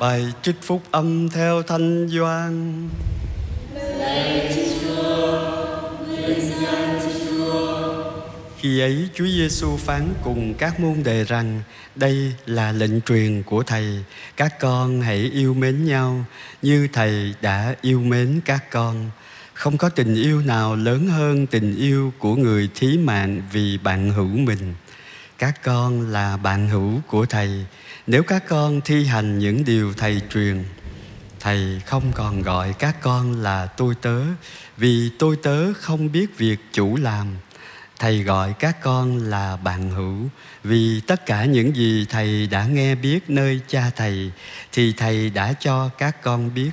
Bài trích phúc âm theo Thanh Doan. Khi ấy Chúa Giêsu phán cùng các môn đề rằng đây là lệnh truyền của Thầy, các con hãy yêu mến nhau như Thầy đã yêu mến các con. Không có tình yêu nào lớn hơn tình yêu của người thí mạng vì bạn hữu mình. Các con là bạn hữu của Thầy, nếu các con thi hành những điều Thầy truyền, Thầy không còn gọi các con là tôi tớ, vì tôi tớ không biết việc chủ làm. Thầy gọi các con là bạn hữu, vì tất cả những gì Thầy đã nghe biết nơi cha Thầy, thì Thầy đã cho các con biết.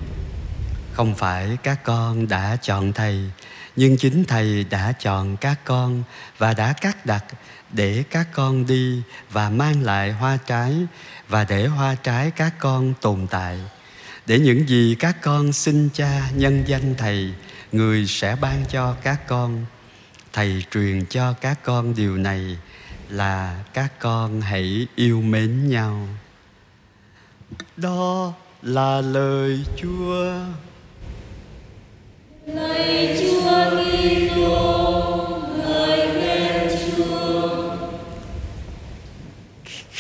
Không phải các con đã chọn Thầy, nhưng chính Thầy đã chọn các con và đã cắt đặt để các con đi và mang lại hoa trái và để hoa trái các con tồn tại. Để những gì các con xin cha nhân danh thầy người sẽ ban cho các con. Thầy truyền cho các con điều này là các con hãy yêu mến nhau. Đó là lời chúa.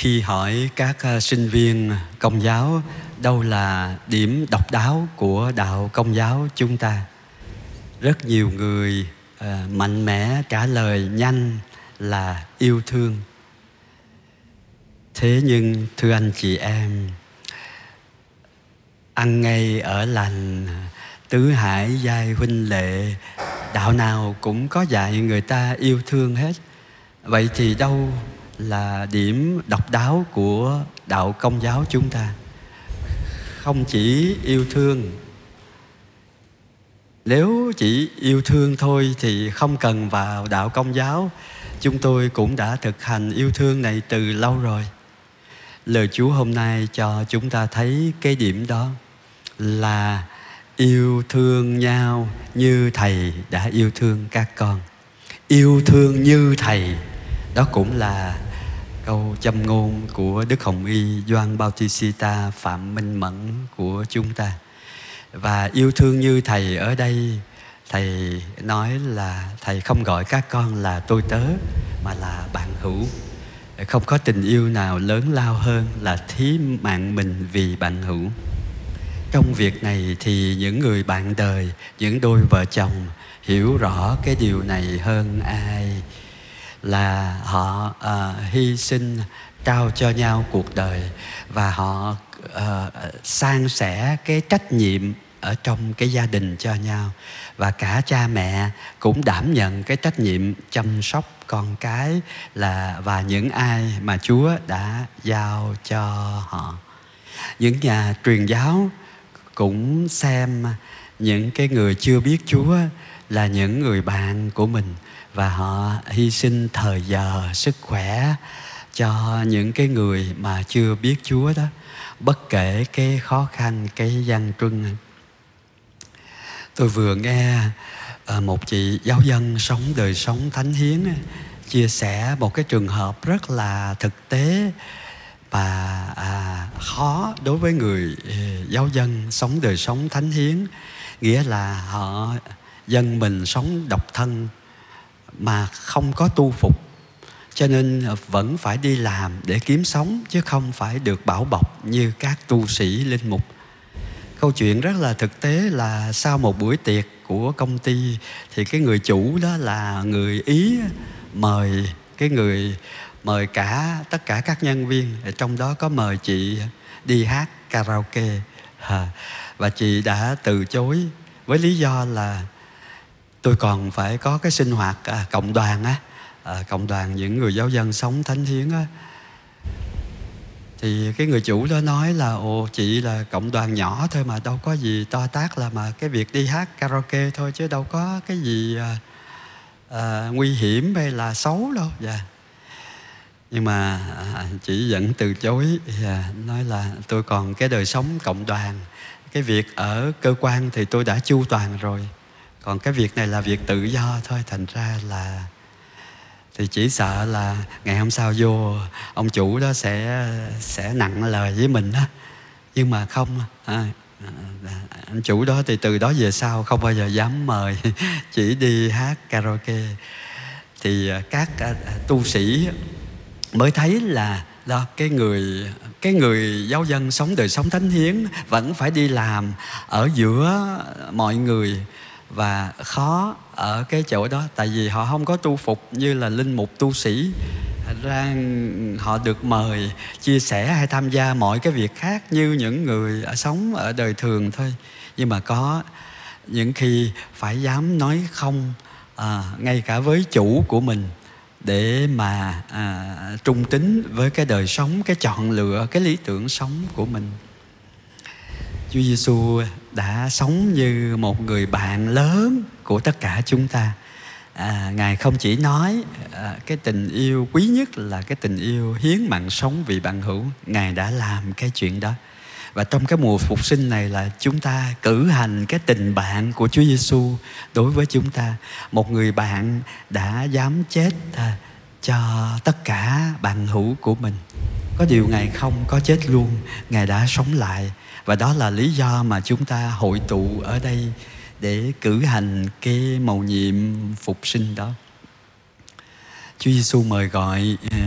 Khi hỏi các ờ, sinh viên công giáo đâu là điểm độc đáo của đạo công giáo chúng ta, rất nhiều người ờ, mạnh mẽ trả lời nhanh là yêu thương. Thế nhưng, thưa anh chị em, ăn ngay ở lành, tứ hải giai huynh lệ, đạo nào cũng có dạy người ta yêu thương hết. Vậy thì đâu là điểm độc đáo của đạo công giáo chúng ta. Không chỉ yêu thương. Nếu chỉ yêu thương thôi thì không cần vào đạo công giáo. Chúng tôi cũng đã thực hành yêu thương này từ lâu rồi. Lời chúa hôm nay cho chúng ta thấy cái điểm đó là yêu thương nhau như thầy đã yêu thương các con. Yêu thương như thầy, đó cũng là câu châm ngôn của đức hồng y doan bautista phạm minh mẫn của chúng ta. Và yêu thương như thầy ở đây, thầy nói là thầy không gọi các con là tôi tớ, mà là bạn hữu. Không có tình yêu nào lớn lao hơn là thí mạng mình vì bạn hữu. Trong việc này thì những người bạn đời, những đôi vợ chồng hiểu rõ cái điều này hơn ai là họ à, hy sinh trao cho nhau cuộc đời và họ à, san sẻ cái trách nhiệm ở trong cái gia đình cho nhau và cả cha mẹ cũng đảm nhận cái trách nhiệm chăm sóc con cái là và những ai mà Chúa đã giao cho họ. Những nhà truyền giáo cũng xem những cái người chưa biết Chúa là những người bạn của mình và họ hy sinh thời giờ, sức khỏe cho những cái người mà chưa biết Chúa đó. Bất kể cái khó khăn, cái gian truân. Tôi vừa nghe ờ, một chị giáo dân sống, đời sống thánh hiến chia sẻ một cái trường hợp rất là thực tế và khó đối với người ờ, giáo dân sống đời sống thánh hiến, nghĩa là họ dân mình sống độc thân mà không có tu phục. Cho nên ờ, vẫn phải đi làm để kiếm sống chứ không phải được bảo bọc như các tu sĩ linh mục. Câu chuyện rất là thực tế là sau một buổi tiệc của công ty thì cái người chủ đó là người ý mời cái người mời cả tất cả các nhân viên trong đó có mời chị đi hát karaoke. À, và chị đã từ chối với lý do là tôi còn phải có cái sinh hoạt à, cộng đoàn á à, cộng đoàn những người giáo dân sống thánh hiến á. Thì cái người chủ đó nói là ồ chị là cộng đoàn nhỏ thôi mà đâu có gì to tác là mà cái việc đi hát karaoke thôi chứ đâu có cái gì à, à, nguy hiểm hay là xấu đâu. Dạ nhưng mà à, chị vẫn từ chối à, nói là tôi còn cái đời sống cộng đoàn cái việc ở cơ quan thì tôi đã chu toàn rồi. Còn cái việc này là việc tự do thôi thành ra là thì chỉ sợ là ngày hôm sau vô ông chủ đó sẽ sẽ nặng lời với mình đó nhưng mà không à, à, anh chủ đó thì từ đó về sau không bao giờ dám mời chỉ đi hát karaoke. Thì các tu sĩ mới thấy là đó cái người cái người giáo dân sống đời sống thánh hiến vẫn phải đi làm ở giữa mọi người và khó ở cái chỗ đó. Tại vì họ không có tu phục như là linh mục tu sĩ ra họ được mời chia sẻ hay tham gia mọi cái việc khác như những người sống ở đời thường thôi. Nhưng mà có những khi phải dám nói không à, ngay cả với chủ của mình để mà à, trung tính với cái đời sống cái chọn lựa cái lý tưởng sống của mình. Chúa Giêsu đã sống như một người bạn lớn của tất cả chúng ta. À, ngài không chỉ nói à, cái tình yêu quý nhất là cái tình yêu hiến mạng sống vì bạn hữu ngài đã làm cái chuyện đó và trong cái mùa phục sinh này là chúng ta cử hành cái tình bạn của Chúa Giêsu đối với chúng ta. Một người bạn đã dám chết à, cho tất cả bạn hữu của mình. Có điều ngài không có chết luôn, ngài đã sống lại. Và đó là lý do mà chúng ta hội tụ ở đây để cử hành cái mầu nhiệm phục sinh đó. Chúa Giêsu mời gọi à,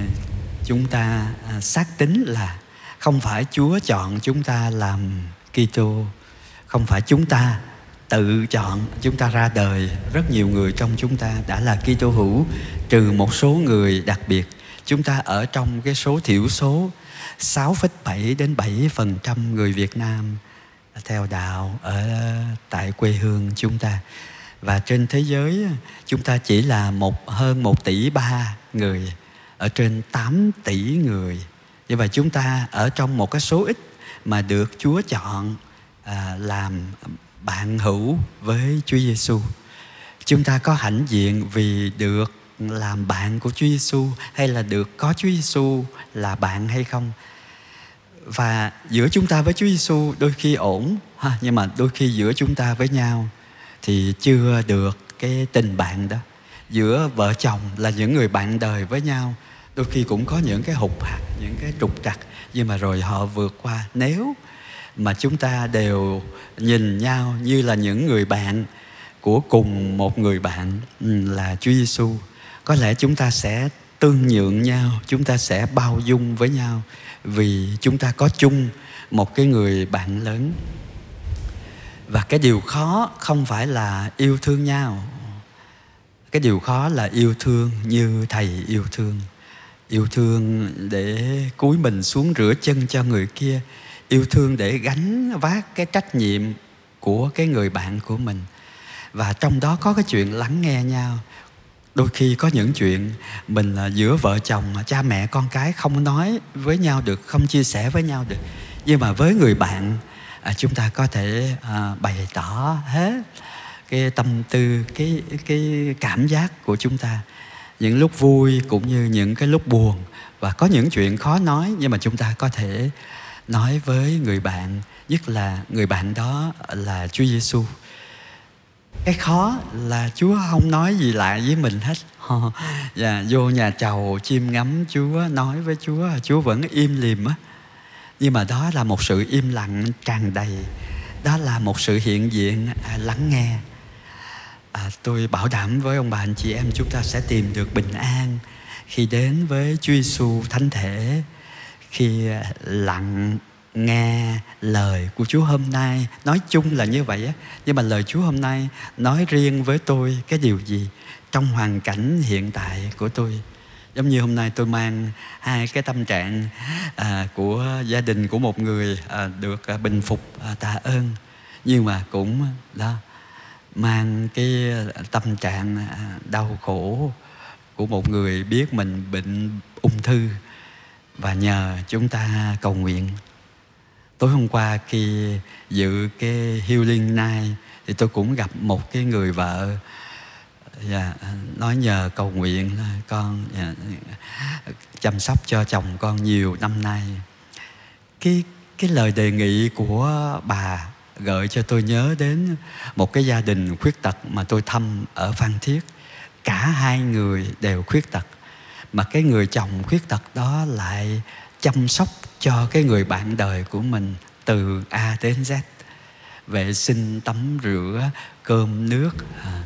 chúng ta à, xác tính là không phải Chúa chọn chúng ta làm Kitô, không phải chúng ta tự chọn chúng ta ra đời. Rất nhiều người trong chúng ta đã là Kitô hữu trừ một số người đặc biệt. Chúng ta ở trong cái số thiểu số 6,7 đến 7% người Việt Nam theo đạo ở tại quê hương chúng ta. Và trên thế giới chúng ta chỉ là một hơn một tỷ ba người ở trên 8 tỷ người như vậy chúng ta ở trong một cái số ít mà được Chúa chọn à, làm bạn hữu với Chúa Giêsu. Chúng ta có hãnh diện vì được làm bạn của Chúa Giêsu hay là được có Chúa Giêsu là bạn hay không? Và giữa chúng ta với Chúa Giêsu đôi khi ổn ha, nhưng mà đôi khi giữa chúng ta với nhau thì chưa được cái tình bạn đó. Giữa vợ chồng là những người bạn đời với nhau đôi khi cũng có những cái hụt hạt những cái trục trặc. Nhưng mà rồi họ vượt qua. Nếu mà chúng ta đều nhìn nhau như là những người bạn của cùng một người bạn ừ, là Chúa Giêsu có lẽ chúng ta sẽ tương nhượng nhau, chúng ta sẽ bao dung với nhau vì chúng ta có chung một cái người bạn lớn. Và cái điều khó không phải là yêu thương nhau, cái điều khó là yêu thương như thầy yêu thương yêu thương để cúi mình xuống rửa chân cho người kia. Yêu thương để gánh vác cái trách nhiệm của cái người bạn của mình. Và trong đó có cái chuyện lắng nghe nhau. Đôi khi có những chuyện mình là giữa vợ chồng, cha mẹ, con cái không nói với nhau được, không chia sẻ với nhau được. Nhưng mà với người bạn à, chúng ta có thể à, bày tỏ hết cái tâm tư, cái cái cảm giác của chúng ta những lúc vui cũng như những cái lúc buồn. Và có những chuyện khó nói nhưng mà chúng ta có thể nói với người bạn, nhất là người bạn đó là Chúa Giêsu cái khó là Chúa không nói gì lại với mình hết. Và dạ, vô nhà chầu chim ngắm Chúa, nói với Chúa Chúa vẫn im lìm á. Nhưng mà đó là một sự im lặng tràn đầy. Đó là một sự hiện diện à, lắng nghe à, tôi bảo đảm với ông bà anh chị em chúng ta sẽ tìm được bình an khi đến với Chúa Giêsu thánh thể khi à, lặng nghe lời của Chúa hôm nay. Nói chung là như vậy á nhưng mà lời Chúa hôm nay nói riêng với tôi cái điều gì trong hoàn cảnh hiện tại của tôi. Giống như hôm nay tôi mang hai cái tâm trạng à, của gia đình của một người à, được à, bình phục à, tạ ơn. Nhưng mà cũng đó mang cái à, tâm trạng à, đau khổ của một người biết mình bệnh ung thư. Và nhờ chúng ta cầu nguyện. Tối hôm qua khi dự cái healing night thì tôi cũng gặp một cái người vợ. Dạ, nói nhờ cầu nguyện con dạ, chăm sóc cho chồng con nhiều năm nay. Cái cái lời đề nghị của bà gợi cho tôi nhớ đến một cái gia đình khuyết tật mà tôi thăm ở Phan Thiết. Cả hai người đều khuyết tật. Mà cái người chồng khuyết tật đó lại chăm sóc cho cái người bạn đời của mình từ A đến Z vệ sinh tắm rửa cơm nước à,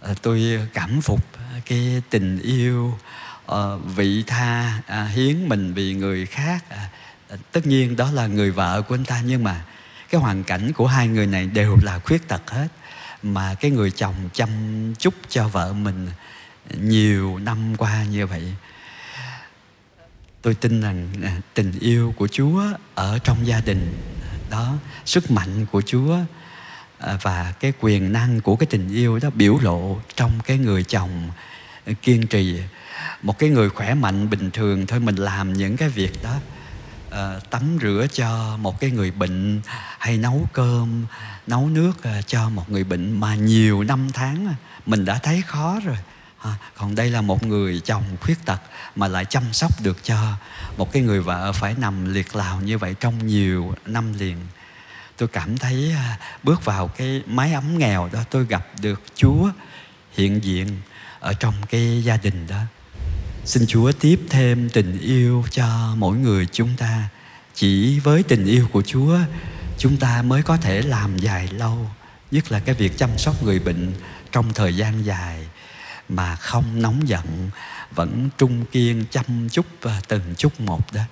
à tôi cảm phục cái tình yêu ờ, vị tha à, hiến mình vì người khác à, tất nhiên đó là người vợ của anh ta nhưng mà cái hoàn cảnh của hai người này đều là khuyết tật hết. Mà cái người chồng chăm chút cho vợ mình nhiều năm qua như vậy, tôi tin rằng à, tình yêu của chúa ở trong gia đình, đó, sức mạnh của chúa à, và cái quyền năng của cái tình yêu đó biểu lộ trong cái người chồng kiên trì. Một cái người khỏe mạnh bình thường thôi mình làm những cái việc đó uh, tắm rửa cho một cái người bệnh hay nấu cơm nấu nước ờ, cho một người bệnh mà nhiều năm tháng à, mình đã thấy khó rồi. À, còn đây là một người chồng khuyết tật mà lại chăm sóc được cho một cái người vợ phải nằm liệt lào như vậy trong nhiều năm liền. Tôi cảm thấy uh, bước vào cái mái ấm nghèo đó tôi gặp được chúa hiện diện ở trong cái gia đình đó xin chúa tiếp thêm tình yêu cho mỗi người chúng ta. Chỉ với tình yêu của chúa, chúng ta mới có thể làm dài lâu, nhất là cái việc chăm sóc người bệnh trong thời gian dài mà không nóng giận, vẫn trung kiên chăm chút và từng chút một đó.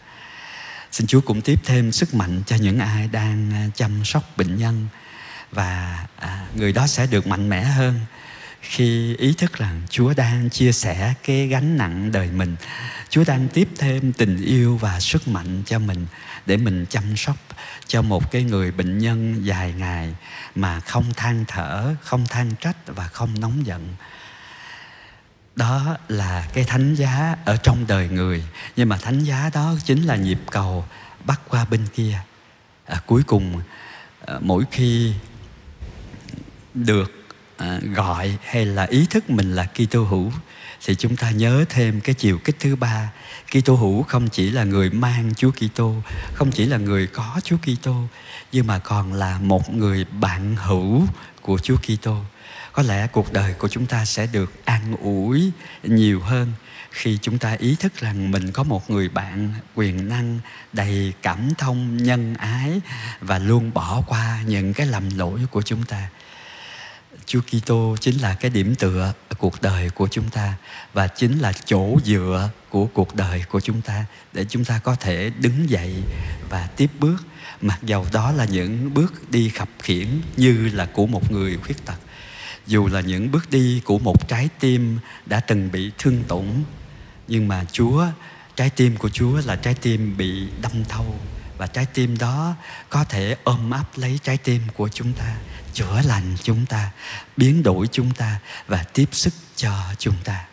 Xin chúa cũng tiếp thêm sức mạnh cho những ai đang ờ, chăm sóc bệnh nhân và à, người đó sẽ được mạnh mẽ hơn khi ý thức rằng Chúa đang chia sẻ cái gánh nặng đời mình. Chúa đang tiếp thêm tình yêu và sức mạnh cho mình để mình chăm sóc cho một cái người bệnh nhân dài ngày mà không than thở, không than trách và không nóng giận. Đó là cái thánh giá ở trong đời người, nhưng mà thánh giá đó chính là nhịp cầu bắt qua bên kia. À, cuối cùng à, mỗi khi được à, gọi hay là ý thức mình là Kitô hữu thì chúng ta nhớ thêm cái chiều kích thứ ba. Kitô hữu không chỉ là người mang Chúa Kitô không chỉ là người có Chúa Kitô nhưng mà còn là một người bạn hữu của Chúa Kitô. Có lẽ cuộc đời của chúng ta sẽ được an ủi nhiều hơn khi chúng ta ý thức rằng mình có một người bạn quyền năng đầy cảm thông nhân ái và luôn bỏ qua những cái lầm lỗi của chúng ta. Chúa Kitô chính là cái điểm tựa cuộc đời của chúng ta và chính là chỗ dựa của cuộc đời của chúng ta để chúng ta có thể đứng dậy và tiếp bước. Mặc dầu đó là những bước đi khập khiển như là của một người khuyết tật, dù là những bước đi của một trái tim đã từng bị thương tổn, nhưng mà Chúa, trái tim của Chúa là trái tim bị đâm thâu và trái tim đó có thể ôm ấp lấy trái tim của chúng ta, chữa lành chúng ta, biến đổi chúng ta và tiếp sức cho chúng ta.